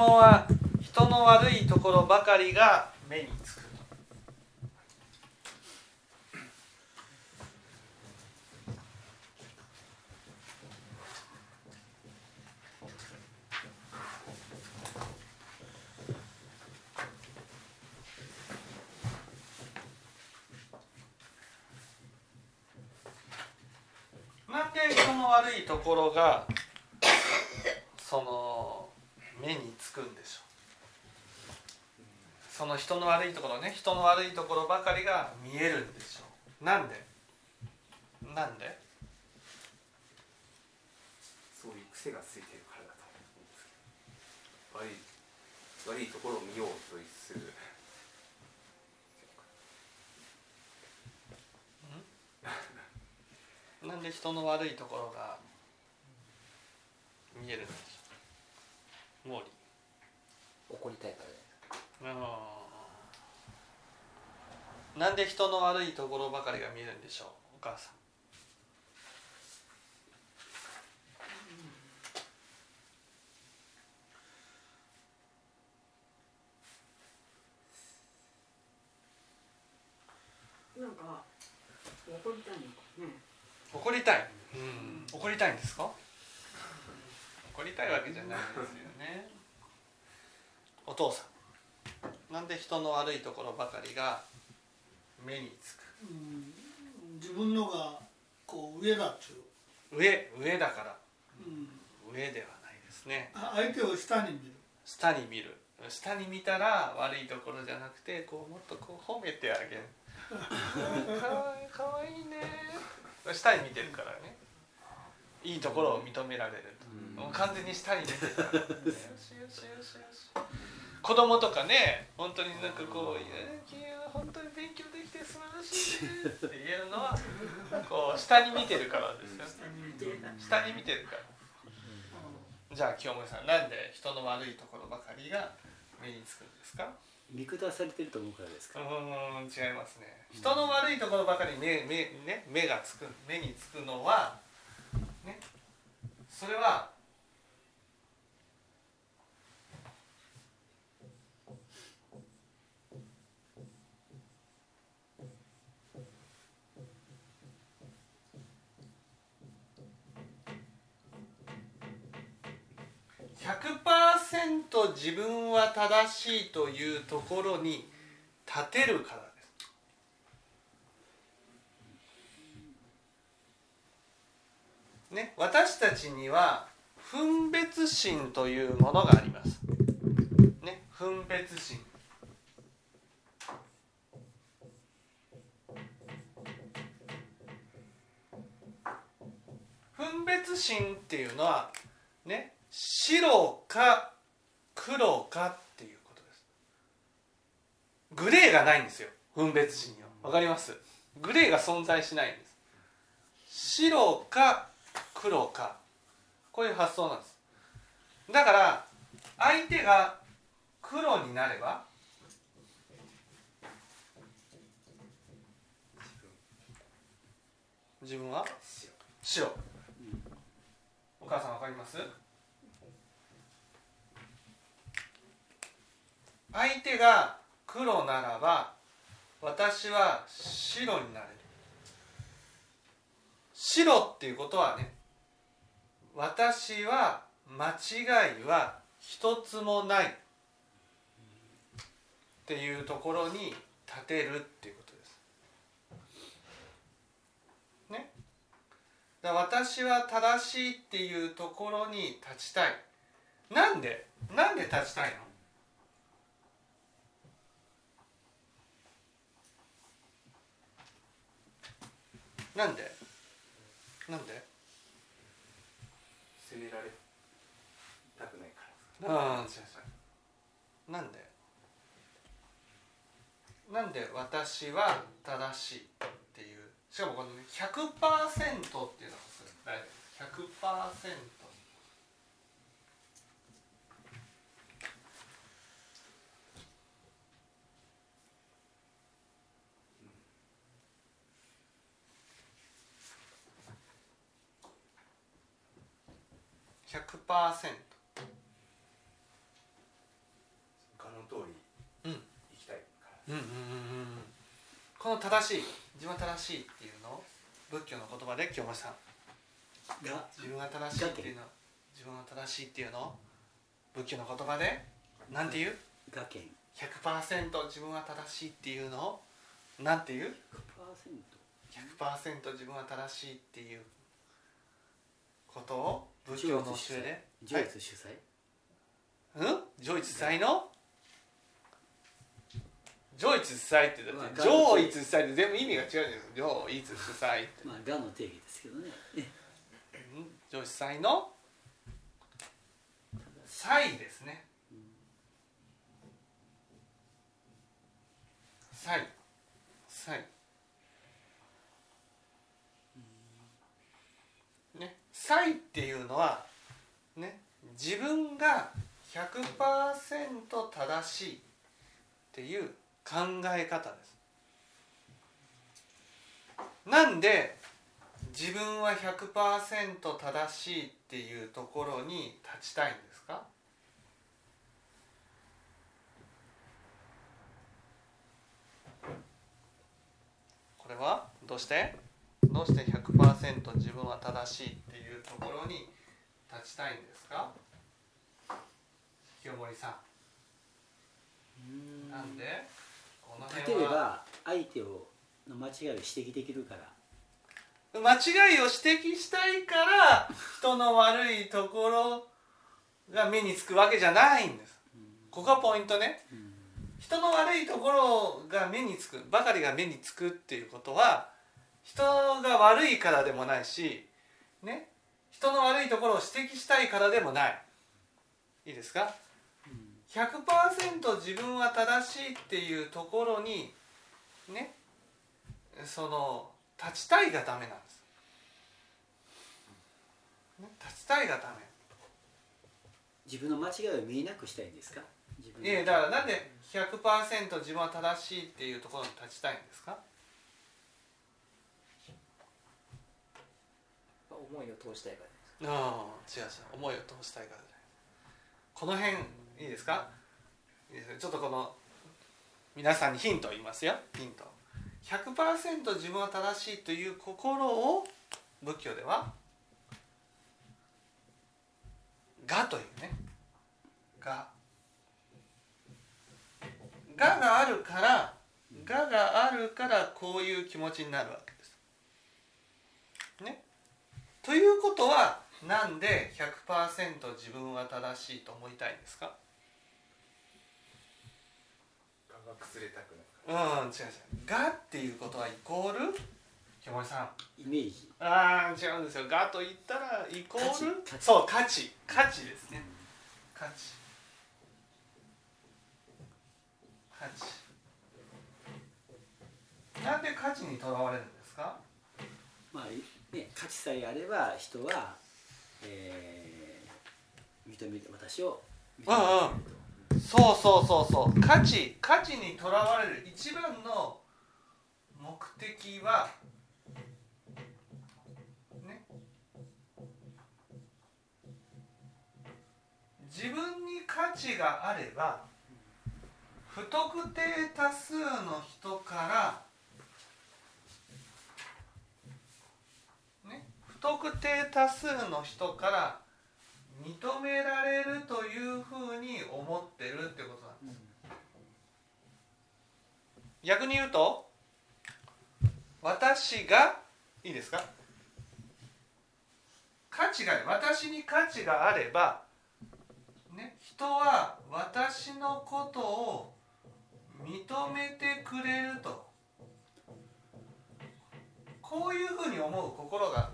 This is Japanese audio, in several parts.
問は人の悪いところばかりが目につくなんで人の悪いところがその目につくんでしょう。その人の悪いところね人の悪いところばかりが見えるんでしょう。なんで？なんで？そういう癖がついてるからだと思うんですけど。悪い悪いところを見ようとする。なんで人の悪いところが見えるんでしょう？毛利怒りたいからね。うんなんで人の悪いところばかりが見えるんでしょう？お母さん。なんか怒りたいのかね。怒りたい、うん、怒りたいんですか？怒りたいわけじゃないですよね。お父さん。なんで人の悪いところばかりが目につく？うん。自分のがこう上だっちゅ上上だから。う、うん、上ではないですね。あ相手を下に見る。下に見る。下に見たら悪いところじゃなくてこうもっとこう褒めてあげる。かわいいかわいいね。下に見てるからねいいところを認められると、もう完全に下に見てるからよしよしよしよし子供とかね本当になんかこう「いや君は本当に勉強できて素晴らしいね」って言えるのはこう下に見てるからですよ下に見てるから。じゃあ清盛さんなんで人の悪いところばかりが目につくんですか？見下されてると思うからですか？うーん違いますね。人の悪いところばかり目目,、ね、目がつく目につくのはね。それは100%自分は正しいというところに立てるからですね、私たちには分別心というものがあります。ね、分別心。分別心っていうのはね、白か黒かっていうことです。グレーがないんですよ。分別心には。わかります？グレーが存在しないんです。白か黒か。こういう発想なんです。だから相手が黒になれば自分は？白。お母さんわかります？相手が黒ならば私は白になれる。白っていうことはね私は間違いは一つもないっていうところに立てるっていうことです。ね。だ私は正しいっていうところに立ちたい。なんで？なんで立ちたいの？なんで？なんで？責められたくないから。ああ。先生なんで？なんで私は正しいっていう？しかもこの、ね、100%っていうのが大事 100%100%。通りうん。生きたいから、うんうんうんうんこの正しい自分は正しいっていうのを仏教の言葉で京本さんが自分は正しいっていうの。自分は正しいっていうの。を仏教の言葉でなんていう？がけん100%自分は正しいっていうの。をなんていう？100% 100%自分は正しいっていうこと？を仏教の教えで？上越主催、うん？上一祭の？上一祭ってだってまあ上一祭って全部意味が違うんですよ上一祭って。まあがの定義ですけどね。うん？上一祭の？祭ですね。祭。祭ね祭っていうのはね自分が100%正しいっていう考え方です。なんで自分は100%正しいっていうところに立ちたいんですか？これは？どうして？どうして100%自分は正しいって？いうところに立ちたいんですか？清盛さん。なんでこの立辺は？てれば相手をの間違いを指摘できるから。間違いを指摘したいから人の悪いところが目につくわけじゃないんです。ここがポイントね。うん。人の悪いところが目につくばかりが目につくっていうことは人が悪いからでもないしね人の悪いところを指摘したいからでもない。いいですか？100%自分は正しいっていうところにねその立ちたいがダメなんです、ね、立ちたいがダメ。自分の間違いを見えなくしたいんですか？いやだからなんで100%自分は正しいっていうところに立ちたいんですか？思いを通したいからああ違う違う。思いを通したいからじゃない。この辺いいですか？いいですねちょっとこの皆さんにヒントを言いますよ。ヒント。100%自分は正しいという心を仏教では「が」というね「が」「が」があるから「が」があるからこういう気持ちになるわけです。ね。ということはなんで100%自分は正しいと思いたいんですか？我が崩れたくないうん違う違う「が」っていうことはイコール？京森さん。イメージ。ああ違うんですよ「が」と言ったらイコール？そう価値。価値ですね。価値。価値。なんで価値にとらわれるんですか？まあね価値さえあれば人は、えー認めて私を認めてくれると。そうそうそうそう。価値価値にとらわれる一番の目的はね。自分に価値があれば不特定多数の人からね不特定多数の人から認められるというふうに思ってるってことなんです、逆に言うと私がいいですか？価値が私に価値があれば、ね、人は私のことを認めてくれると。こういうふうに思う心が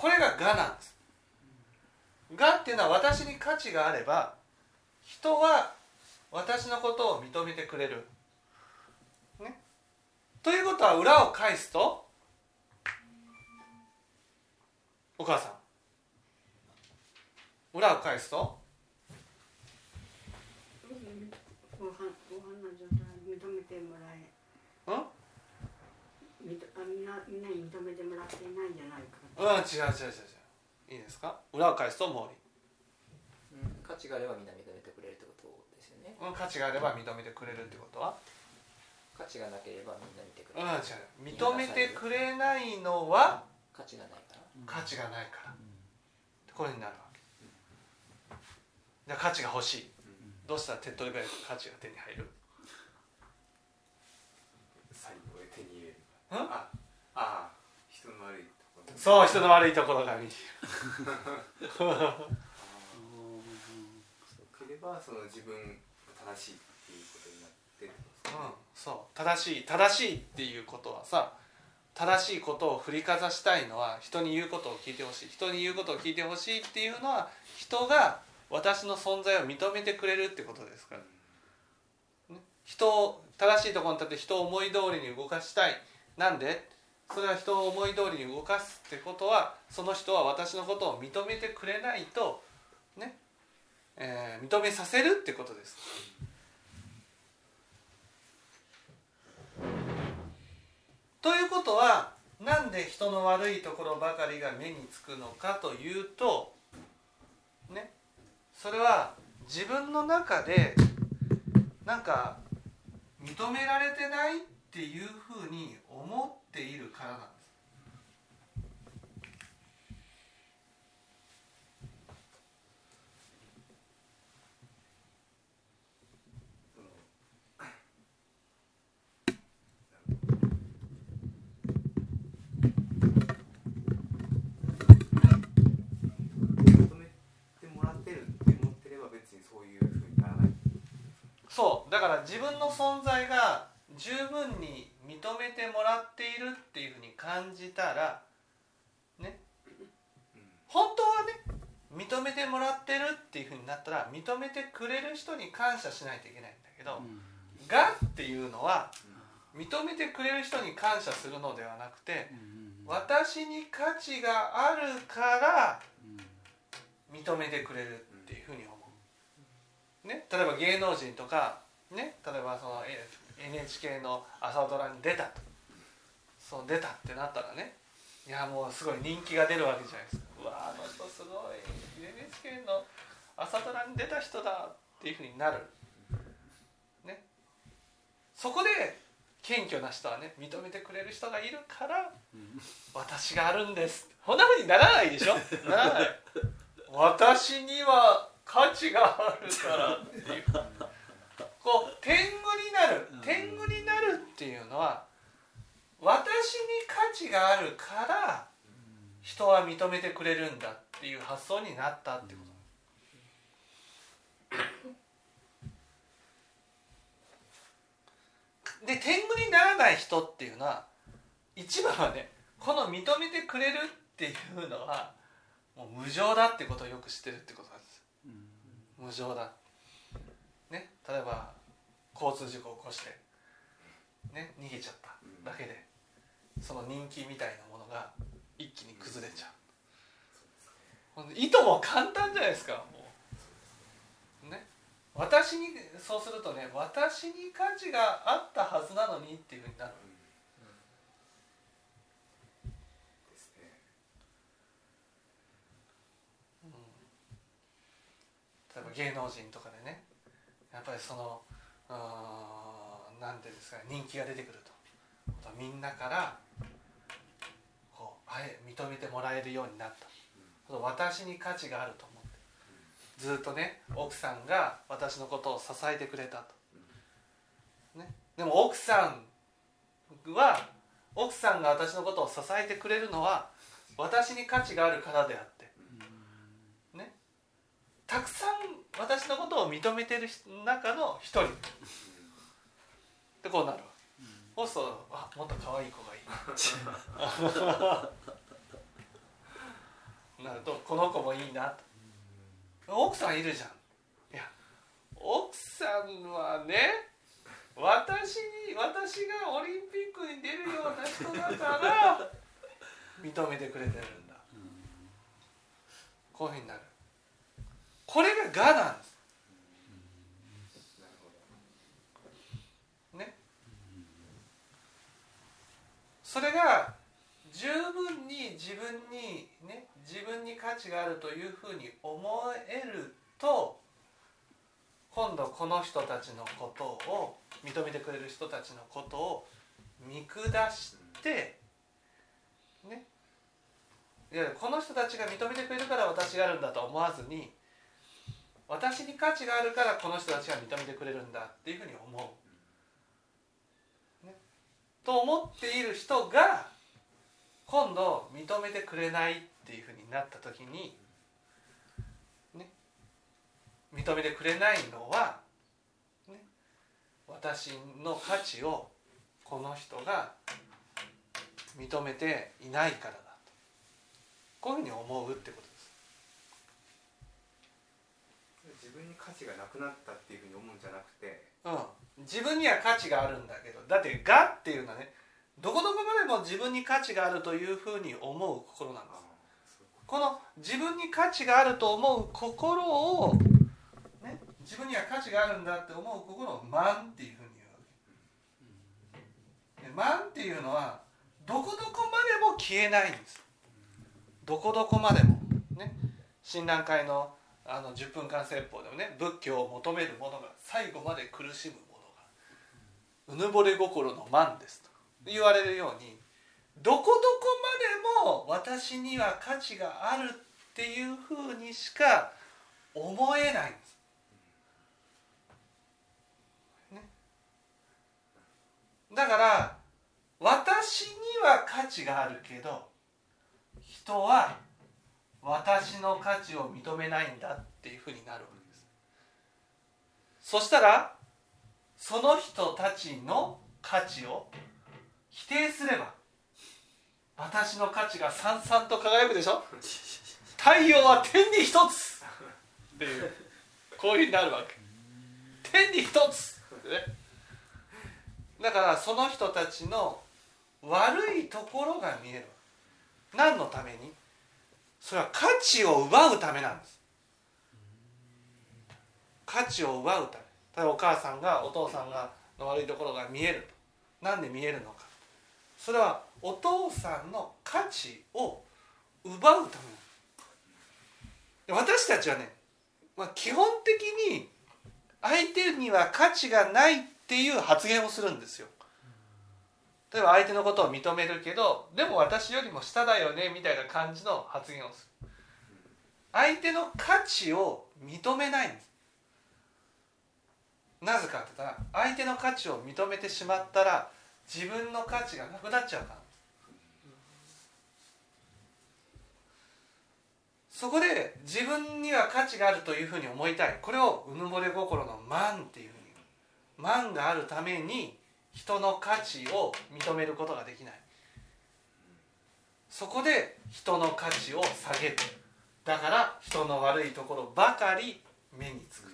これが我なんです。がっていうのは私に価値があれば人は私のことを認めてくれる。ね、ということは裏を返すとお母さん。裏を返すとご飯ご飯の状態認めてもらえ。うん？みとあみんなみんなに認めてもらっていないんじゃないかうん違う違う違う違う。いいですか？裏を返すと毛利うん。価値があればみんな認めてくれるってことですよね。ねうん価値があれば認めてくれるってことは？価値がなければみんな見てくうんれない、違う。認めてくれないのは？価値がないから。価値がないから。これになるわけ。じゃあ価値が欲しい。どうしたら手っ取り早く価値が手に入る？最後で手に入れる。ん？ああそう人の悪いところが見るそうければその自分正しいっていうことになってるうんそう正しい正しいっていうことはさ正しいことを振りかざしたいのは人に言うことを聞いてほしい人に言うことを聞いてほしいっていうのは人が私の存在を認めてくれるってことですから、人を正しいところに立って人を思い通りに動かしたい。なんで？それは人を思い通りに動かすってことはその人は私のことを認めてくれないとね、えー認めさせるってことです。ということはなんで人の悪いところばかりが目につくのかというとねそれは自分の中でなんか認められてないっていうふうに思ってているからなんです。そういうふうにならない。そう。だから自分の存在が十分に認めてもらっているっていうふうに感じたらね本当はね認めてもらってるっていうふうになったら認めてくれる人に感謝しないといけないんだけど「が」っていうのは認めてくれる人に感謝するのではなくて私に価値があるから認めてくれるっていうふうに思う、ね、例えば芸能人とか、ね、例えばそのえ NHK の朝ドラに出たと。そう出たってなったらね。いやもうすごい人気が出るわけじゃないですか。うわあの人すごい。NHK の朝ドラに出た人だっていうふうになる。ね。そこで謙虚な人はね認めてくれる人がいるから私があるんです。こんなふうにならないでしょ。ならない。私には価値があるからっていう。こう天狗になる天狗になるっていうのは私に価値があるから人は認めてくれるんだっていう発想になったってこと。で天狗にならない人っていうのは一番はねこの認めてくれるっていうのはもう無情だってことをよく知ってるってことなんです。無情だね例えば交通事故を起こしてね逃げちゃっただけでその人気みたいなものが一気に崩れちゃう。ほんで意図も簡単じゃないですかもう。ね。私にそうするとね私に価値があったはずなのにっていうふうになる。ですね。例えば芸能人とかでねやっぱりそのうーんなんていうんですか人気が出てくると。みんなからこうあえ認めてもらえるようになった。私に価値があると思って。ずっとね奥さんが私のことを支えてくれたと、ね、でも奥さんは奥さんが私のことを支えてくれるのは私に価値があるからであって。ねたくさん私のことを認めてる中の一人でこうなるそうするとあもっと可愛い子がいい。なるとこの子もいいなと。奥さんいるじゃん。いや奥さんはね私に私がオリンピックに出るような人だから認めてくれてるんだ。こういうふうになるこれが我なんです。ね。それが十分に自分にね自分に価値があるというふうに思えると今度この人たちのことを認めてくれる人たちのことを見下してね。いやこの人たちが認めてくれるから私があるんだと思わずに私に価値があるからこの人たちが認めてくれるんだっていうふうに思う。ね、と思っている人が今度認めてくれないっていうふうになった時に、ね、認めてくれないのは、ね、私の価値をこの人が認めていないからだと。こういうふうに思うってことです。自分に価値がなくなったっていうふうに思うんじゃなくてうん、自分には価値があるんだけど。だって「が」っていうのはねどこどこまでも自分に価値があるというふうに思う心なんです。ここの自分に価値があると思う心を、ね、自分には価値があるんだって思う心を「満」っていうふうに言うわけ。で満っていうのはどこどこまでも消えないんです。どこどこまでも。ね。親鸞会のあの10分間説法でもね仏教を求める者が最後まで苦しむ者がうぬぼれ心の満ですと言われるようにどこどこまでも私には価値があるっていうふうにしか思えないんです。ね、だから私には価値があるけど人は私の価値を認めないんだっていうふうになるわけです。そしたらその人たちの価値を否定すれば私の価値がさんさんと輝くでしょ？太陽は天に一つ。っていうこういうふうになるわけ。天に一つ。ね。だからその人たちの悪いところが見える何のために？それは価値を奪うためなんです。価値を奪うため。例えばお母さんがお父さんがの悪いところが見えると。なんで見えるのか。それはお父さんの価値を奪うためで私たちはね、まあ、基本的に相手には価値がないっていう発言をするんですよ。例えば相手のことを認めるけどでも私よりも下だよねみたいな感じの発言をする。相手の価値を認めないんです。なぜかって言ったら相手の価値を認めてしまったら自分の価値がなくなっちゃうから。そこで自分には価値があるというふうに思いたい。これをうぬぼれ心の満っていうふうに満があるために人の価値を認めることができない。そこで人の価値を下げるだから人の悪いところばかり目につく。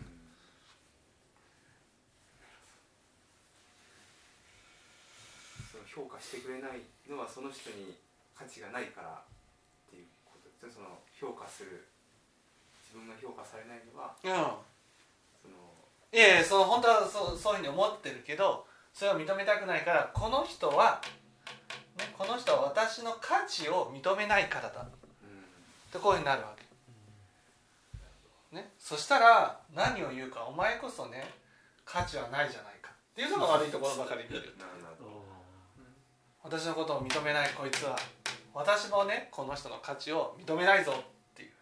その評価してくれないのはその人に価値がないからっていうことその評価する自分が評価されないのはうん。そのいやいやその本当はそうそういうふうに思ってるけどそれを認めたくないからこの人は、ね、この人は私の価値を認めないからだ。うんってこういうふうになるわけ、ね、そしたら何を言うかお前こそね価値はないじゃないか。っていうのが悪いところばかり見る。私のことを認めないこいつは私もねこの人の価値を認めないぞっていう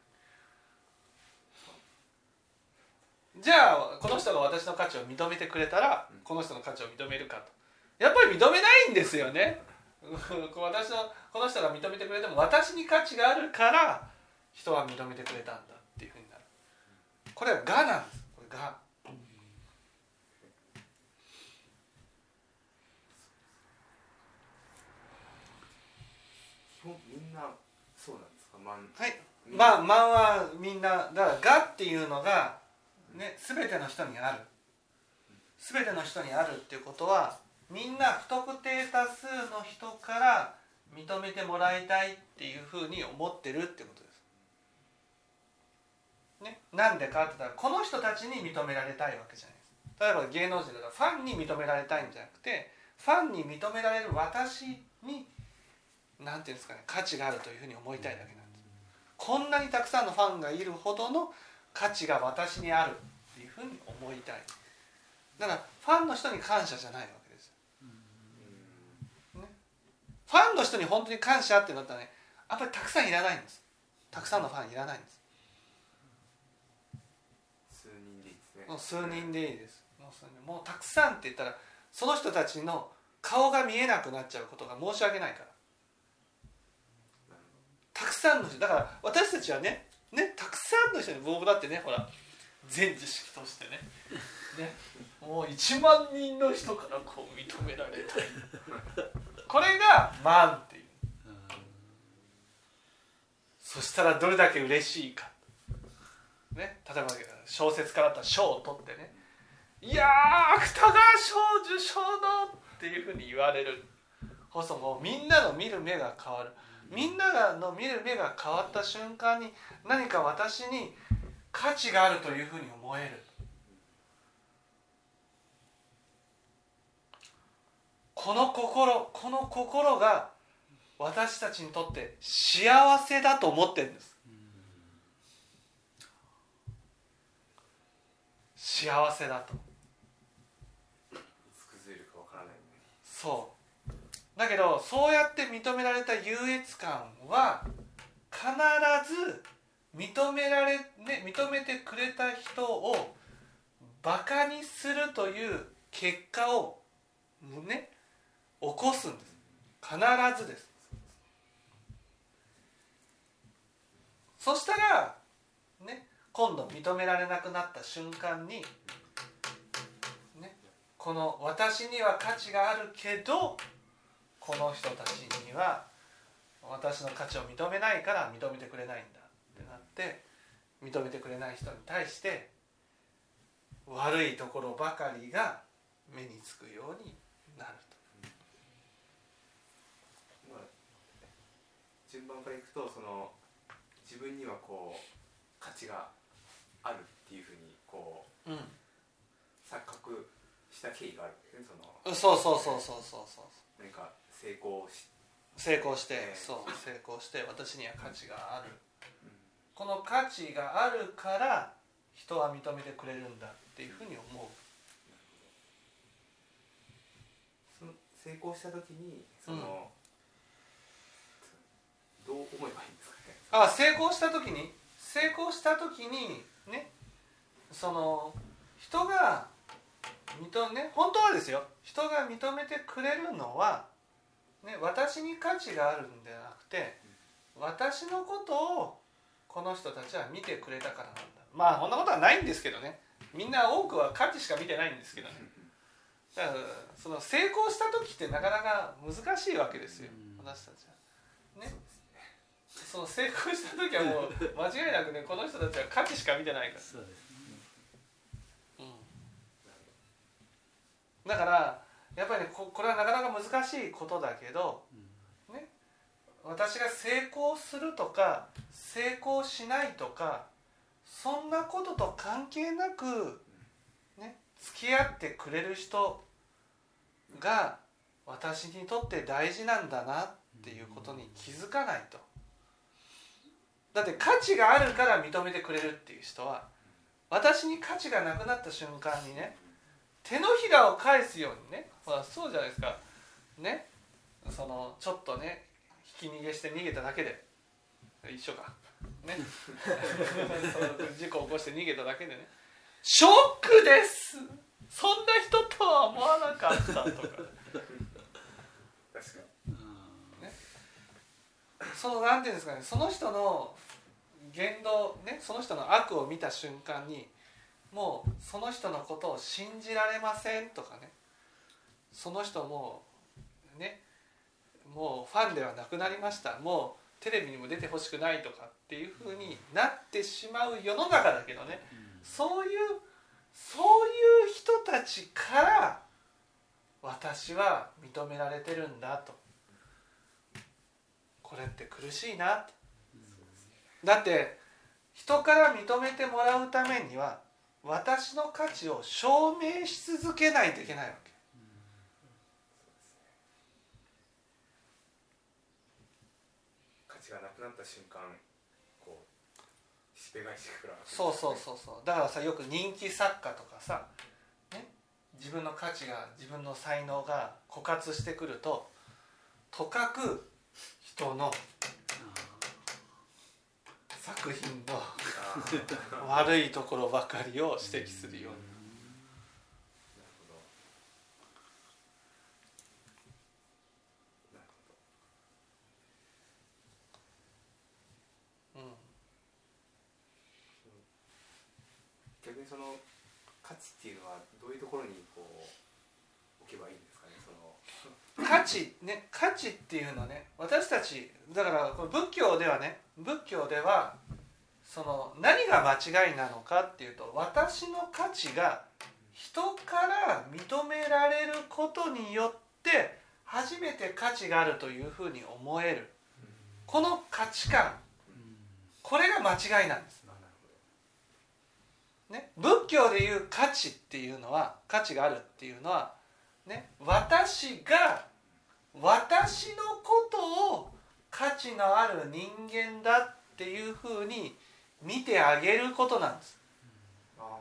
じゃあこの人が私の価値を認めてくれたらこの人の価値を認めるかと。やっぱり認めないんですよね。私のこの人が認めてくれても私に価値があるから人は認めてくれたんだっていうふうになる。これは「が」なんです。これが。みんなそうなんですか？まん。はい。まあ満はみんなだから「が」っていうのがね全ての人にある全ての人にあるっていうことはみんな不特定多数の人から認めてもらいたいっていうふうに思ってるってことです。ね、なんでかって言ったらこの人たちに認められたいわけじゃないです。例えば芸能人だからファンに認められたいんじゃなくてファンに認められる私になんていうんですかね価値があるというふうに思いたいだけなんです。こんなにたくさんのファンがいるほどの価値が私にあるっていうふうに思いたい。だからファンの人に感謝じゃないわけです。うんファンの人に本当に感謝ってなったらねやっぱりたくさんいらないんです。たくさんのファンいらないんです。数人でいいですね。もう数人でいいです。もう数人もうたくさんって言ったらその人たちの顔が見えなくなっちゃうことが申し訳ないから。たくさんの人だから私たちはねねたくさんの人に僕だってねほら全知識としてね。ねもう1万人の人からこう認められたい。これが「万」っていう。そしたらどれだけ嬉しいか、ね、例えば小説家だったら賞を取ってね「いや芥川賞受賞の!」っていうふうに言われる。こそもうみんなの見る目が変わる。みんながの見る目が変わった瞬間に何か私に価値があるというふうに思える。この心この心が私たちにとって幸せだと思ってるんです。幸せだと。いつ崩れるかわからないんでそうだけどそうやって認められた優越感は必ず認められ、ね、認めてくれた人をバカにするという結果をね起こすんです。必ずです。そしたらね今度認められなくなった瞬間にねこの私には価値があるけどこの人たちには私の価値を認めないから認めてくれないんだってなって認めてくれない人に対して悪いところばかりが目につくようになるまあ順番からいくとその自分にはこう価値があるっていうふうにこうと、錯覚した経緯があるねその。うん、そうそうそうそうそうそう。何か成功し、成功してええ。そう成功して私には価値がある。うん。この価値があるから人は認めてくれるんだっていうふうに思う。その成功した時にその、どう思えばいいんですかね？あ成功した時に？成功した時にねその人が認めね本当はですよ。人が認めてくれるのは、ね、私に価値があるんではなくて私のことをこの人たちは見てくれたからなんだ。まあそんなことはないんですけどね。みんな多くは価値しか見てないんですけどね。だからその成功した時ってなかなか難しいわけですよ。私たちは。ね。その成功した時はもう間違いなくねこの人たちは価値しか見てないから、そうですうん、だからやっぱりねここれはなかなか難しいことだけど、ね、私が成功するとか成功しないとかそんなことと関係なく、ね、付き合ってくれる人が私にとって大事なんだなっていうことに気づかないと。だって価値があるから認めてくれるっていう人は私に価値がなくなった瞬間にね手のひらを返すようにね。ほらそうじゃないですか。ね。そのちょっとねひき逃げして逃げただけで。一緒か。ね。その事故を起こして逃げただけでね。ショックです。そんな人とは思わなかったとか。確かに。そのなんていうんですかね。その人の言動ね。その人の悪を見た瞬間にもうその人のことを信じられませんとかね。その人もうねもうファンではなくなりました。もうテレビにも出てほしくないとかっていうふうになってしまう世の中だけどね。そういうそういう人たちから私は認められてるんだと。これって苦しいなとだって人から認めてもらうためには私の価値を証明し続けないといけないわけ。価値がなくなった瞬間そうそうそうそう。だからさよく人気作家とかさ、ね、自分の価値が自分の才能が枯渇してくるととかく人の作品の悪いところばかりを指摘するように逆にその価値っていうのはどういうところにこう置けばいいんですかね？その。価値ね価値っていうのはね私たちだからこの仏教ではね仏教ではその何が間違いなのかっていうと私の価値が人から認められることによって初めて価値があるというふうに思える。この価値観。これが間違いなんです。ね、仏教でいう価値っていうのは価値があるっていうのは、ね、私が私のことを価値のある人間だっていうふうに見てあげることなんです。ほ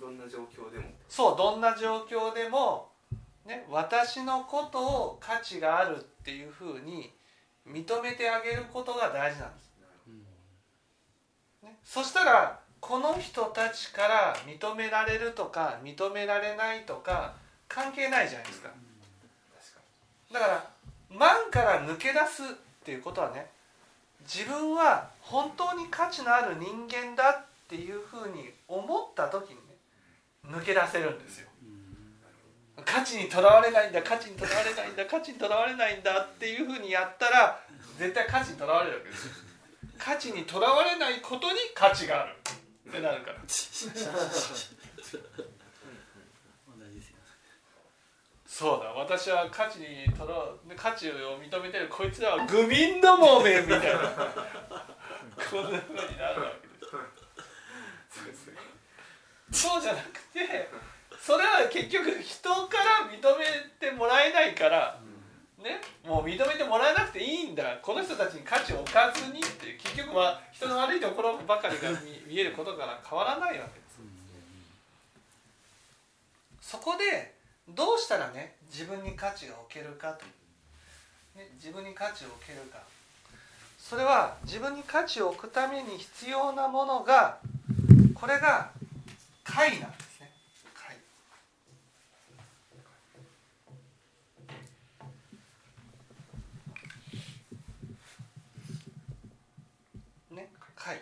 どんな状況でも。そうどんな状況でも、ね、私のことを価値があるっていうふうに認めてあげることが大事なんです。ね、そしたらこの人たちから認められるとか認められないとか関係ないじゃないですか。だから万から抜け出すっていうことはね自分は本当に価値のある人間だっていうふうに思った時にね抜け出せるんですよ。価値にとらわれないんだ価値にとらわれないんだ価値にとらわれないんだっていうふうにやったら絶対価値にとらわれるわけですよ。価値にとらわれないことに価値があるってなるから同じですよそうだ私は価値にとら価値を認めてるこいつらは愚民どもめみたいな。こんなふうになるわけですそうじゃなくてそれは結局人から認めてもらえないからねもう認めてもらえなくていいんだ。この人たちに価値を置かずにって結局は人の悪いところばかりが見見えることから変わらないわけです。そこでどうしたらね自分に価値が置けるかと、ね、自分に価値を置けるか。それは自分に価値を置くために必要なものがこれが解なんですね。解ね解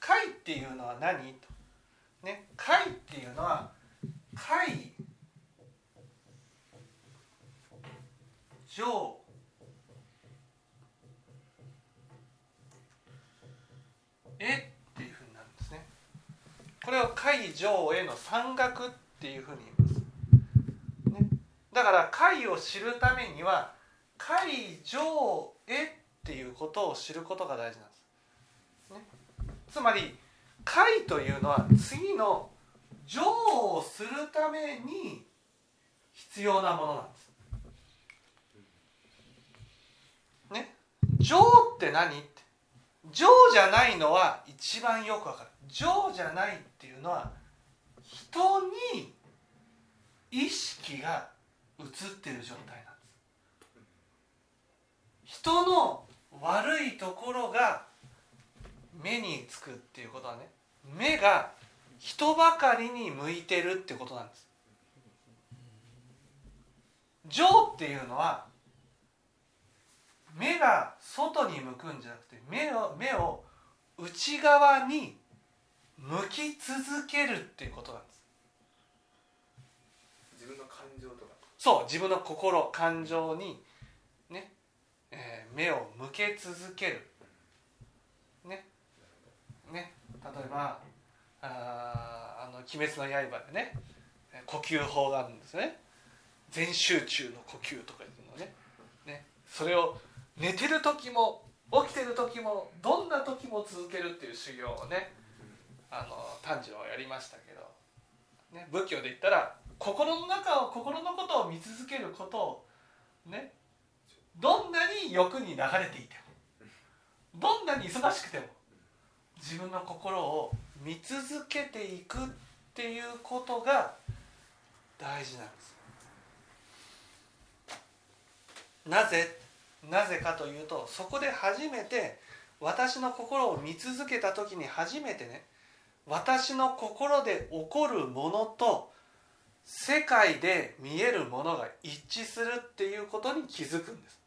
解っていうのは何？と解っていうのは解上えっていうふうになるんですね。これを解上への山岳っていうふうに言います、ね、だから解を知るためには解上へっていうことを知ることが大事なんです、ね、つまり解というのは次の上をするために必要なものなんです。ね？上って何って？上じゃないのは一番よくわかる。上じゃないっていうのは人に意識が移ってる状態なんです。人の悪いところが目につくっていうことはね目が人ばかりに向いてるってことなんです。情っていうのは目が外に向くんじゃなくて目を目を内側に向き続けるっていうことなんです。自分の感情とか。そう自分の心感情にね、えー目を向け続ける。ね。ね。例えばああの「鬼滅の刃」でね呼吸法があるんですね。全集中の呼吸とかいうのね。ね。それを寝てる時も起きてる時もどんな時も続けるっていう修行をねあの炭治郎はやりましたけど、ね、仏教で言ったら心の中を心のことを見続けることをねどんなに欲に流れていてもどんなに忙しくても自分の心を見続けていくっていうことが大事なんです。なぜ？なぜかというとそこで初めて私の心を見続けた時に初めてね私の心で起こるものと世界で見えるものが一致するっていうことに気づくんです。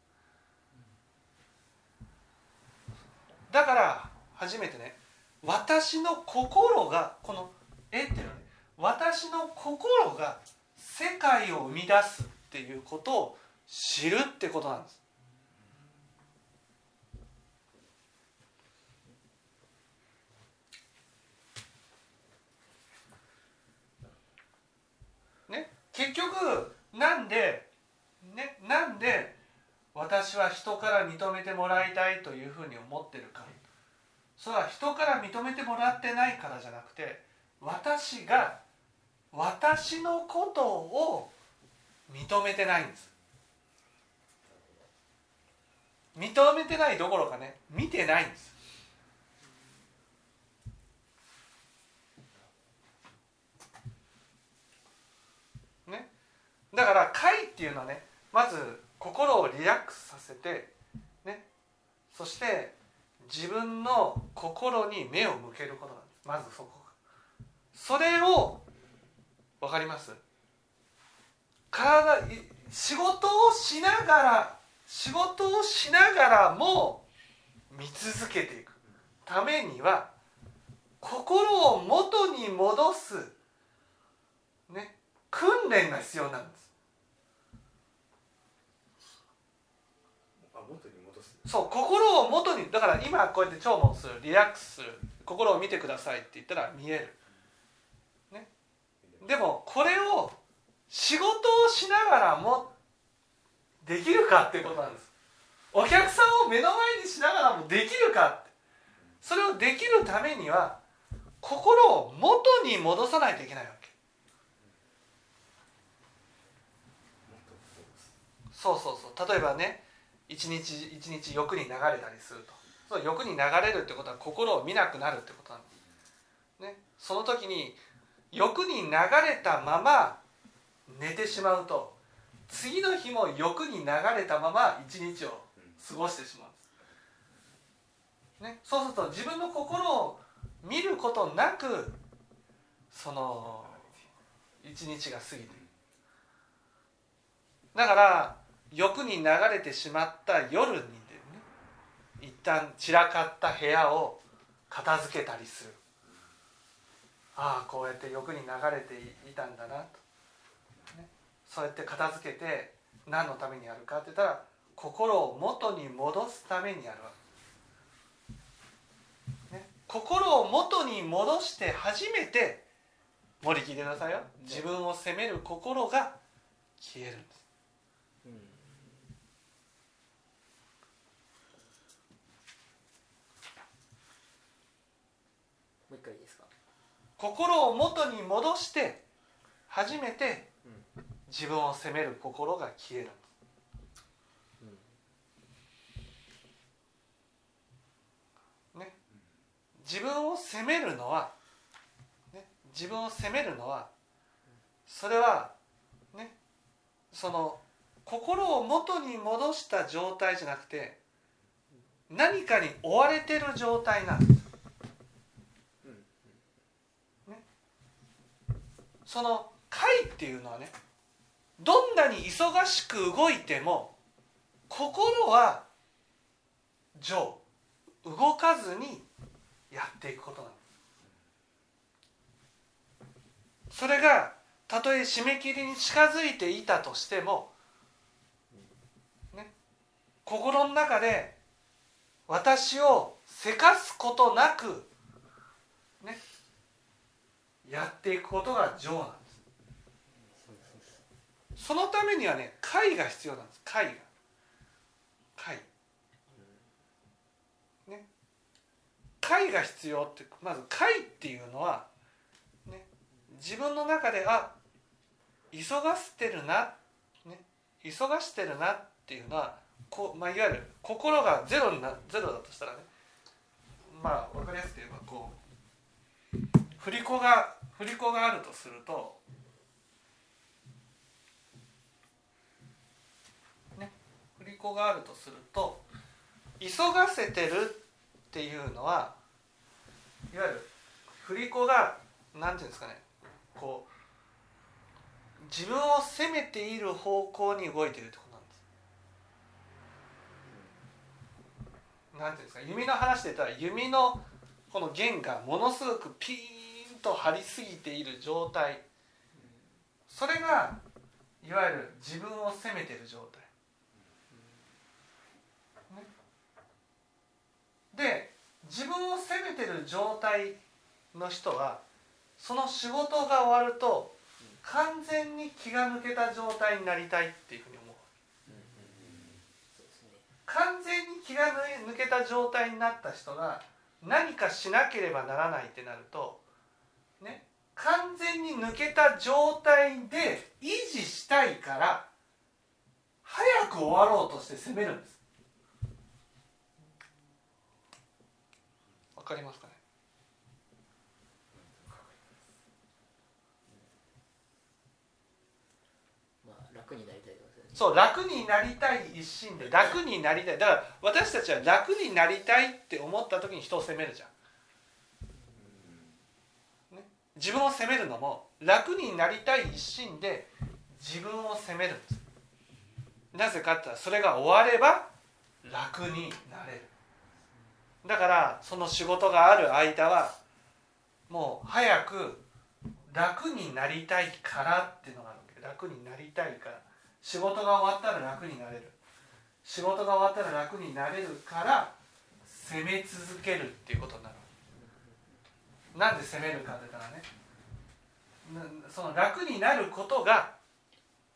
だから初めてね私の心がこの絵っていうのはね私の心が世界を生み出すっていうことを知るってことなんです。ね結局なんでねなんで私は人から認めてもらいたいというふうに思ってるかそれは人から認めてもらってないからじゃなくて私が私のことを認めてないんです。認めてないどころかね見てないんです。ね。だから会っていうのはねまず心をリラックスさせてね。そして自分の心に目を向けることなんです。まずそこそれを分かります？体仕事をしながら仕事をしながらも見続けていく。ためには心を元に戻す、ね、訓練が必要なんですあ元に戻すそう心を元にだから今こうやって聴聞するリラックスする心を見てくださいって言ったら見える、ね、でもこれを仕事をしながらもできるかっていうことなんです。お客さんを目の前にしながらもできるかって。それをできるためには心を元に戻さないといけないわけ。そうそうそう。例えばね一日一日欲に流れたりすると。そう欲に流れるってことは心を見なくなるってことなんです、ね、その時に欲に流れたまま寝てしまうと次の日も欲に流れたまま一日を過ごしてしまう。んです、ね、そうすると自分の心を見ることなくその一日が過ぎてだから欲に流れてしまった夜にね一旦散らかった部屋を片付けたりする。ああこうやって欲に流れていたんだなと、ね、そうやって片付けて何のためにやるかって言ったら心を元に戻すためにやるわけ、ね、心を元に戻して初めて森聞いてくださいよ。自分を責める心が消えるんですもう一回いいですか？心を元に戻して初めて自分を責める心が消える。ね。自分を責めるのは、ね、自分を責めるのはそれはね。その心を元に戻した状態じゃなくて何かに追われてる状態なんですその会っていうのはねどんなに忙しく動いても心は上動かずにやっていくことなんです。それがたとえ締め切りに近づいていたとしても、ね、心の中で私をせかすことなくやっていくことが情なんです。そのためにはね会が必要なんです。会が。会ね。会が必要ってまず会っていうのはね。自分の中であ急がせてるな、ね、急がしてるなっていうのはこう、まあ、いわゆる心がゼロになゼロだとしたらね。まあ分かりやすく言えばこう振り子が振り子があるとするとね振り子があるとすると急がせてるっていうのはいわゆる振り子がなんていうんですかねこう自分を責めている方向に動いているってことなんです。なんていうんですか弓の話で言ったら弓のこの弦がものすごくピーンと張りすぎている状態。それがいわゆる自分を責めてる状態。ね。で自分を責めてる状態の人はその仕事が終わると完全に気が抜けた状態になりたいっていうふうに思う完全に気が抜けた状態になった人が何かしなければならないってなると完全に抜けた状態で維持したいから早く終わろうとして攻めるんです。わかりますかね？まあ楽になりたいそう楽になりたい一心で楽になりたい。だから私たちは楽になりたいって思った時に人を責めるじゃん、ね、自分を責めるのも楽になりたい一心で自分を責めるんです。なぜかって言ったらそれが終われば楽になれる。だからその仕事がある間はもう早く楽になりたいからっていうのがあるわけ。楽になりたいから。仕事が終わったら楽になれる。仕事が終わったら楽になれるから攻め続けるっていうことになるわけ。なんで攻めるかって言ったらね。その楽になることが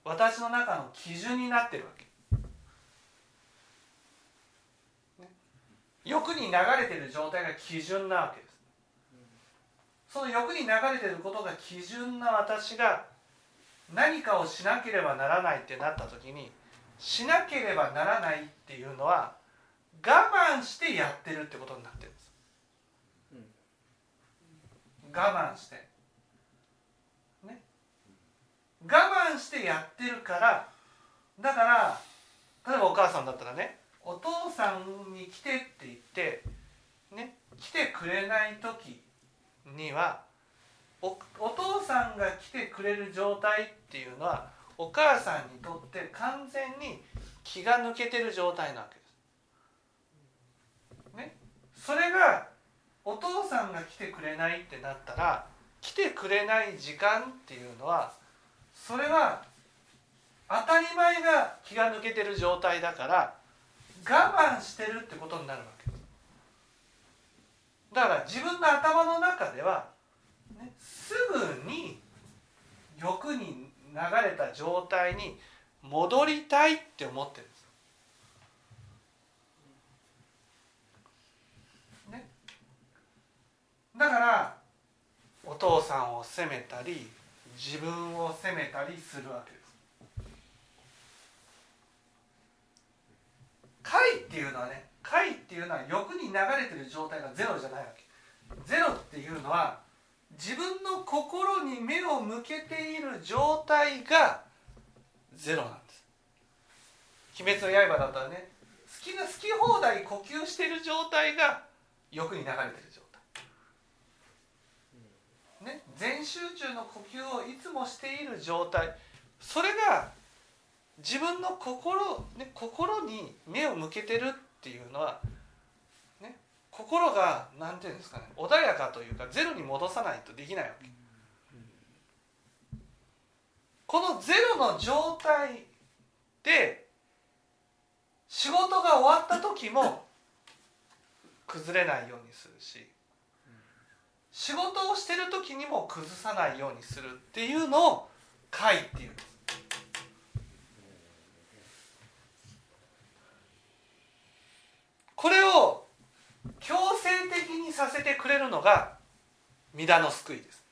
私の中の基準になってるわけ、ね、欲に流れてる状態が基準なわけです。その欲に流れてることが基準な私が何かをしなければならないってなった時にしなければならないっていうのは我慢してやってるってことになってるんです、我慢して。ね。我慢してやってるからだから例えばお母さんだったらねお父さんに来てって言ってね来てくれない時にはおお父さんが来てくれる状態っていうのはお母さんにとって完全に気が抜けてる状態なわけです。ね、それがお父さんが来てくれないってなったら来てくれない時間っていうのはそれは当たり前が気が抜けてる状態だから我慢してるってことになるわけ。だから自分の頭の中ではね、すぐに欲に流れた状態に戻りたいって思ってるんです。ね、だからお父さんを責めたり自分を責めたりするわけです。快っていうのはね快っていうのは欲に流れてる状態がゼロじゃないわけ。ゼロっていうのは自分の心に目を向けている状態がゼロなんです「鬼滅の刃」だったらね好きな好き放題呼吸してる状態が欲に流れてるね全集中の呼吸をいつもしている状態。それが自分の心、ね、心に目を向けてるっていうのはね心が何ていうんですかね穏やかというかゼロに戻さないとできないわけ。このゼロの状態で仕事が終わった時も崩れないようにするし仕事をしてる時にも崩さないようにするっていうのを「解」っていうこれを強制的にさせてくれるのが弥陀の救いです。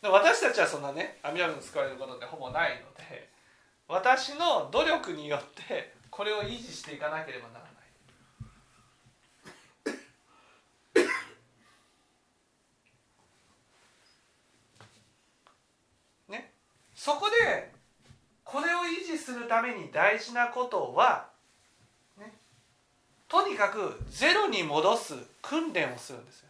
私たちはそんなね阿弥陀仏に救われることってほぼないので私の努力によってこれを維持していかなければならない。そこでこれを維持するために大事なことは、ね、とにかくゼロに戻す訓練をするんですよ。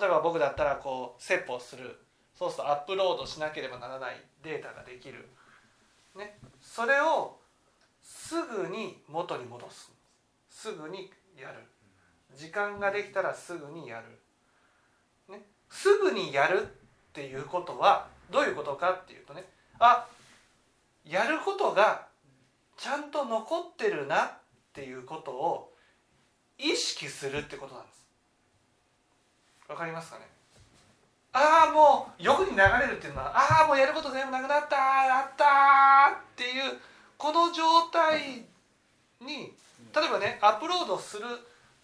例えば僕だったらこう説法する。そうするとアップロードしなければならないデータができる、ね、それをすぐに元に戻す。すぐにやる。時間ができたらすぐにやる、ね、すぐにやるっていうことはどういうことかっていうとねあやることがちゃんと残ってるなっていうことを意識するってことなんです。わかりますかね？ああもう欲に流れるっていうのはああもうやること全部なくなったやったっていうこの状態に例えばねアップロードする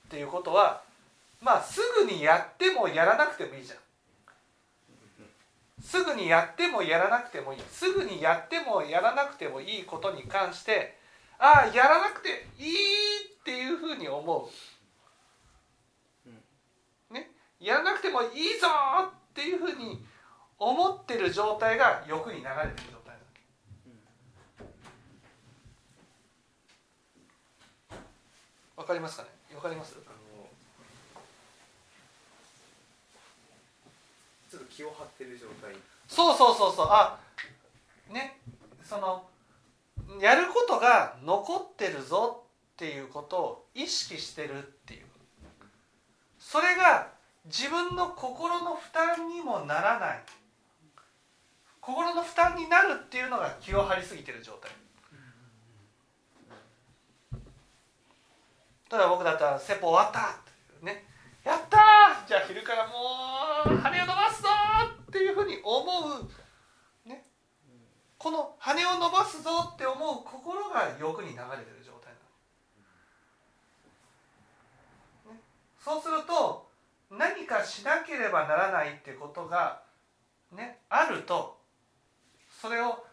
っていうことはまあすぐにやってもやらなくてもいいじゃん。すぐにやってもやらなくてもいい。すぐにやってもやらなくてもいいことに関してああやらなくていいっていうふうに思う、ね、やらなくてもいいぞっていうふうに思ってる状態が欲に流れてる状態なわけ。わかりますかね？わかりますあのちょっと気を張ってる状態。そうそうそうそう。あね。そのやることが残ってるぞっていうことを意識してるっていうそれが自分の心の負担にもならない。心の負担になるっていうのが気を張りすぎてる状態。例えば僕だったら「説法終わった!」ね「やったー！じゃあ昼からもう羽を伸ばすぞ!」っていうふうに思う、ね、この羽を伸ばすぞって思う心が欲に流れてる状態なの、ね、そうすると何かしなければならないってことがねあるとそれを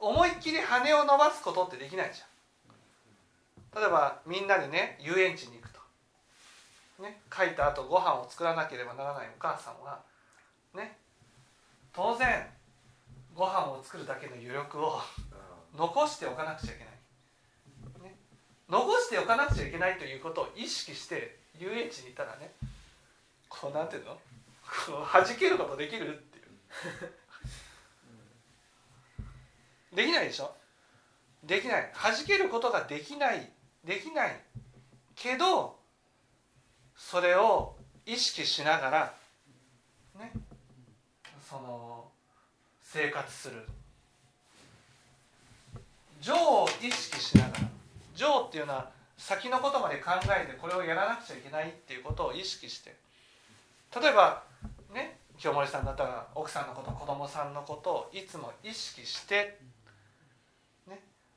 思いっきり羽を伸ばすことってできないじゃん。例えばみんなでね遊園地に行くと、ね、書いた後ご飯を作らなければならないお母さんは当然ご飯を作るだけの余力を残しておかなくちゃいけない、ね、残しておかなくちゃいけないということを意識して遊園地にいたらねこうなんていうの？こう弾けることできるっていう。できないでしょ？できない。弾けることができない。できないけどそれを意識しながらねその生活する。情を意識しながら。情っていうのは先のことまで考えてこれをやらなくちゃいけないっていうことを意識して。例えばね清盛さんだったら奥さんのこと子供さんのことをいつも意識して。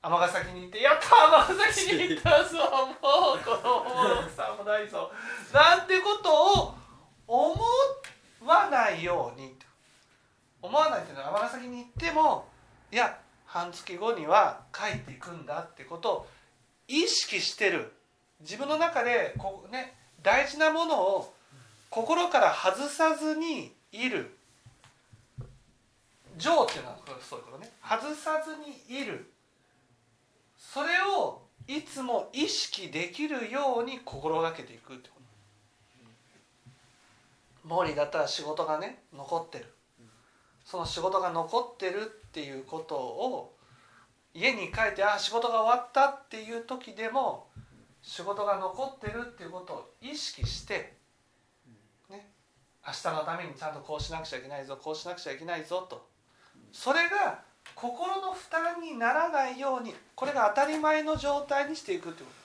尼崎に行って「やった尼崎に行ったぞもう子供も 奥さんもないぞ」なんてことを思わないように思わないっていうのは尼崎に行ってもいや半月後には帰っていくんだってことを意識してる。自分の中でこう、ね、大事なものを心から外さずにいる。情っていうのはそういうことね。外さずにいる。それをいつも意識できるように心がけていくってこと。モーリーだったら仕事がね残ってるその仕事が残ってるっていうことを家に帰ってあ仕事が終わったっていう時でも仕事が残ってるっていうことを意識してね。明日のためにちゃんとこうしなくちゃいけないぞこうしなくちゃいけないぞと。それが心の負担にならないようにこれが当たり前の状態にしていくってこと。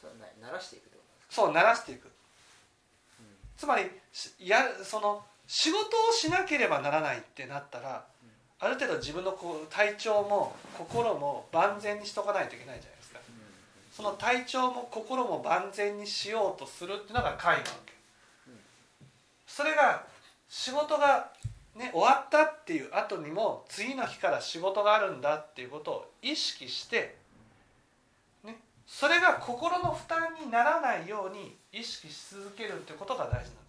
そうらしていくそう鳴らしていく、つまりやその仕事をしなければならないってなったら、ある程度自分のこう体調も心も万全にしとかないといけないじゃないですか、その体調も心も万全にしようとするっていうのが会なわけ、それが仕事がね、終わったっていう後にも次の日から仕事があるんだっていうことを意識して、ね、それが心の負担にならないように意識し続けるってことが大事なんです。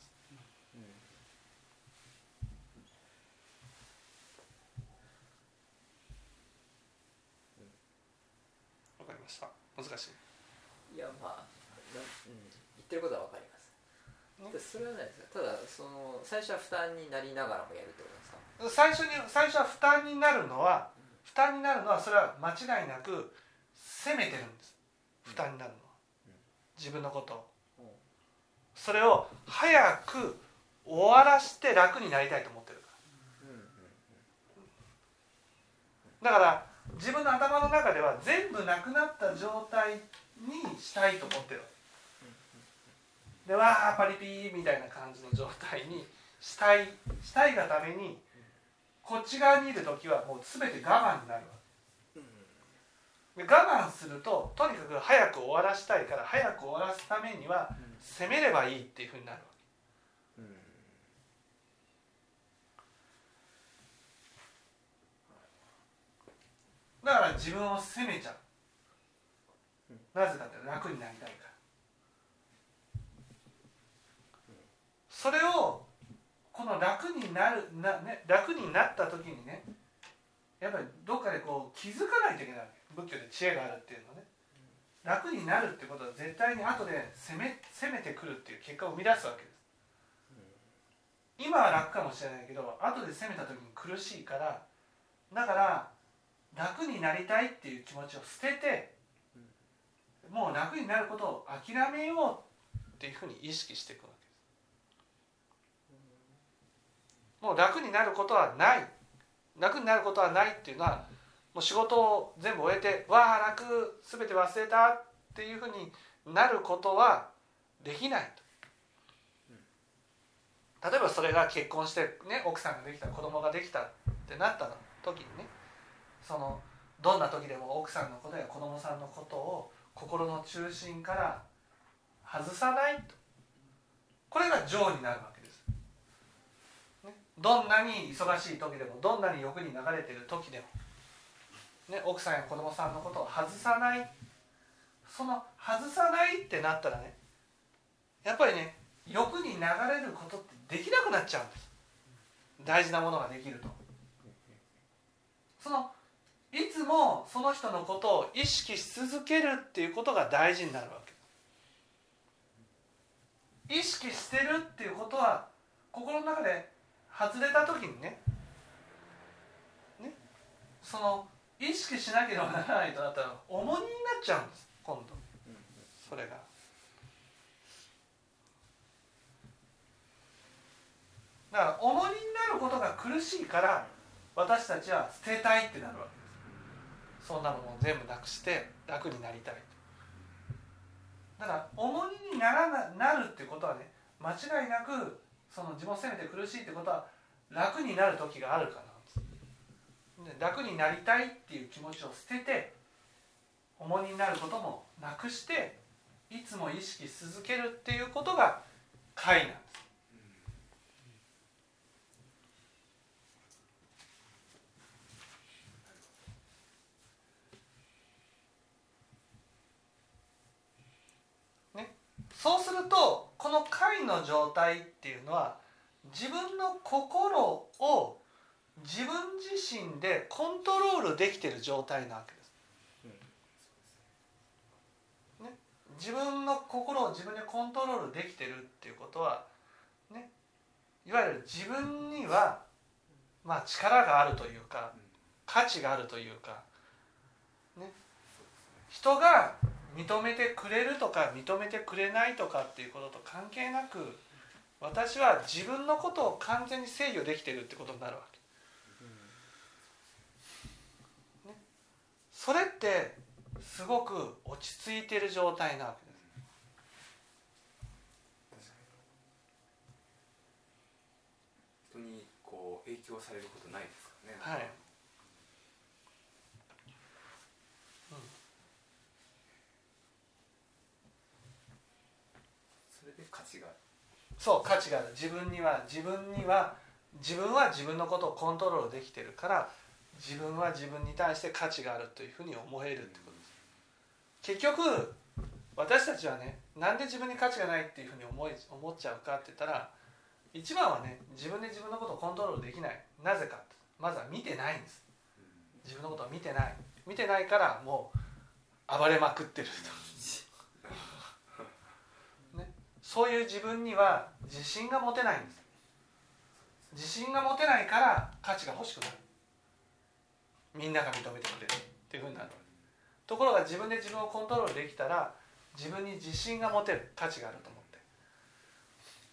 難しい。いやまあな、うん、言ってることはわかります、ねでそれはないですかただその最初は負担になりながらもやるってことですか？最初に最初は負担になるのは負担になるのはそれは間違いなく責めてるんです。負担になるのは。自分のことを。うん。それを早く終わらして楽になりたいと思ってるかうんうんらだから自分の頭の中では全部なくなった状態にしたいと思ってる。でわーパリピーみたいな感じの状態にしたいしたいがためにこっち側にいる時はもう全て我慢になるわけ。で我慢するととにかく早く終わらしたいから早く終わらすためには攻めればいいっていうふうになるわうんけだから自分を責めちゃう。なぜかって楽になりたいから。それをこの楽になるな、ね、楽になった時にねやっぱりどっかでこう気づかないといけない仏教で知恵があるっていうのね。楽になるってことは絶対に後で攻め攻めてくるっていう結果を生み出すわけです。今は楽かもしれないけど後で攻めた時に苦しいから。だから楽になりたいっていう気持ちを捨ててもう楽になることを諦めようっていうふうに意識していくわけです。もう楽になることはない。楽になることはないっていうのはもう仕事を全部終えてわあ楽全て忘れたっていうふうになることはできないと。例えばそれが結婚して、ね、奥さんができた子供ができたってなった時にねそのどんな時でも奥さんのことや子供さんのことを心の中心から外さないと。これが情になるわけです、ね、どんなに忙しい時でもどんなに欲に流れてる時でも、ね、奥さんや子供さんのことを外さない。その外さないってなったらね。やっぱりね欲に流れることってできなくなっちゃうんです。大事なものができると。そのいつもその人のことを意識し続けるっていうことが大事になるわけ。意識してるっていうことは心の中で外れた時にねねその意識しなければならないとなったら重荷になっちゃうんです今度。それが。だから重荷になることが苦しいから私たちは捨てたいってなるわけ。そんなのを全部なくして楽になりたいだから重荷にならななるってことはね間違いなくその自分を責めて苦しいってことは楽になる時があるかなで楽になりたいっていう気持ちを捨てて重荷になることもなくしていつも意識し続けるっていうことが解なんです。そうするとこの解の状態っていうのは自分の心を自分自身でコントロールできてる状態なわけです。ね、自分の心を自分でコントロールできてるっていうことは、ね、いわゆる自分には、まあ、力があるというか価値があるというか、ね、人が認めてくれるとか認めてくれないとかっていうことと関係なく私は自分のことを完全に制御できてるってことになるわけ。ね、それってすごく落ち着いてる状態なわけです。人にこう影響されることないですからね。はい。それで価値がそう価値がある。自分には自分には自分は自分のことをコントロールできてるから自分は自分に対して価値があるというふうに思えるってことです。結局私たちはねなんで自分に価値がないっていうふうに思い思っちゃうかって言ったら一番はね自分で自分のことをコントロールできない。なぜかまずは見てないんです。自分のことを見てない。見てないからもう暴れまくってる人、ね、そういう自分には自信が持てないんです。自信が持てないから価値が欲しくなる。みんなが認めてくれるっていうふうになるところが自分で自分をコントロールできたら自分に自信が持てる価値があると思って。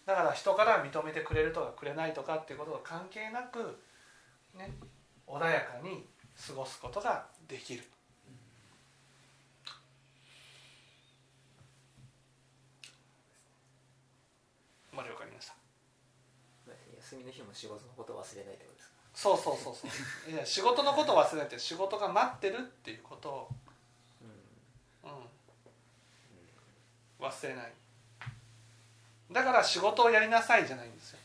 だから人から認めてくれるとかくれないとかっていうことが関係なくね穏やかに過ごすことができる。までわかりました。休みの日も仕事のことを忘れないってことですか？そうそうそうそう。いや仕事のことを忘れないって仕事が待ってるっていうことを、うん、忘れない。だから仕事をやりなさいじゃないんですよ。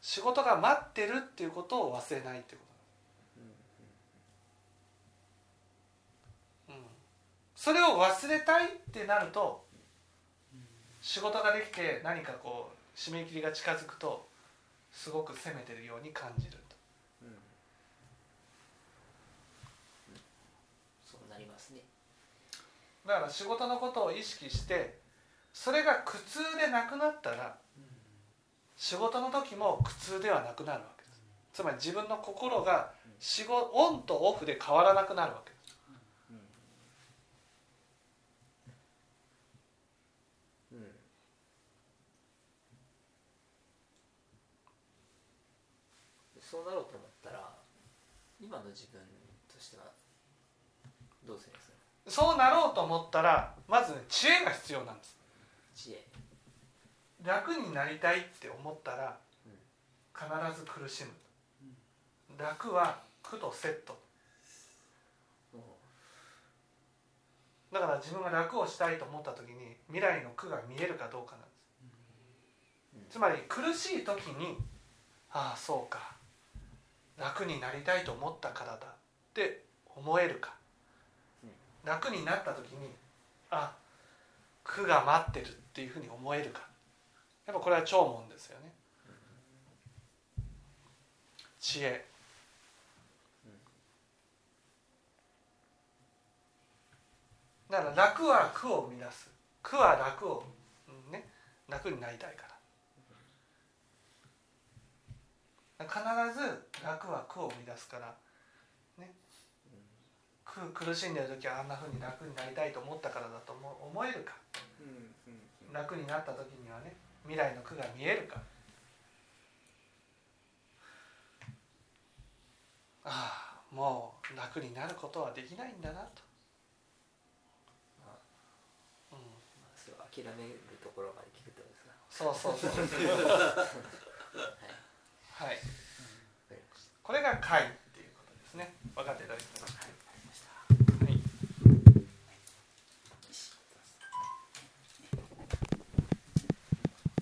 仕事が待ってるっていうことを忘れないってこと、うん、それを忘れたいってなると仕事ができて何かこう締め切りが近づくとすごく責めてるように感じると。そうなりますね。だから仕事のことを意識してそれが苦痛でなくなったら仕事の時も苦痛ではなくなるわけです。つまり自分の心が仕事オンとオフで変わらなくなるわけですそうなろうと思ったら今の自分としてはどうするんですか？そうなろうと思ったらまず、ね、知恵が必要なんです。知恵。楽になりたいって思ったら必ず苦しむ。楽は苦とセット。だから自分が楽をしたいと思った時に未来の苦が見えるかどうかなんです。つまり苦しい時にああそうか楽になりたいと思ったからだって思えるか。楽になった時にあ苦が待ってるっていうふうに思えるか。やっぱこれは聴聞ですよね。知恵。だから楽は苦を生み出す。苦は楽をね楽になりたいから必ず楽は苦を生み出すから。ね。苦苦しんでる時はあんなふうに楽になりたいと思ったからだと思思えるか。楽になった時にはね未来の苦が見えるか。ああもう楽になることはできないんだなと、うん、そ諦めるところまで聞くってことですか。そうそうそう。は いはい。これが解っていうことですね。分かっていただきたい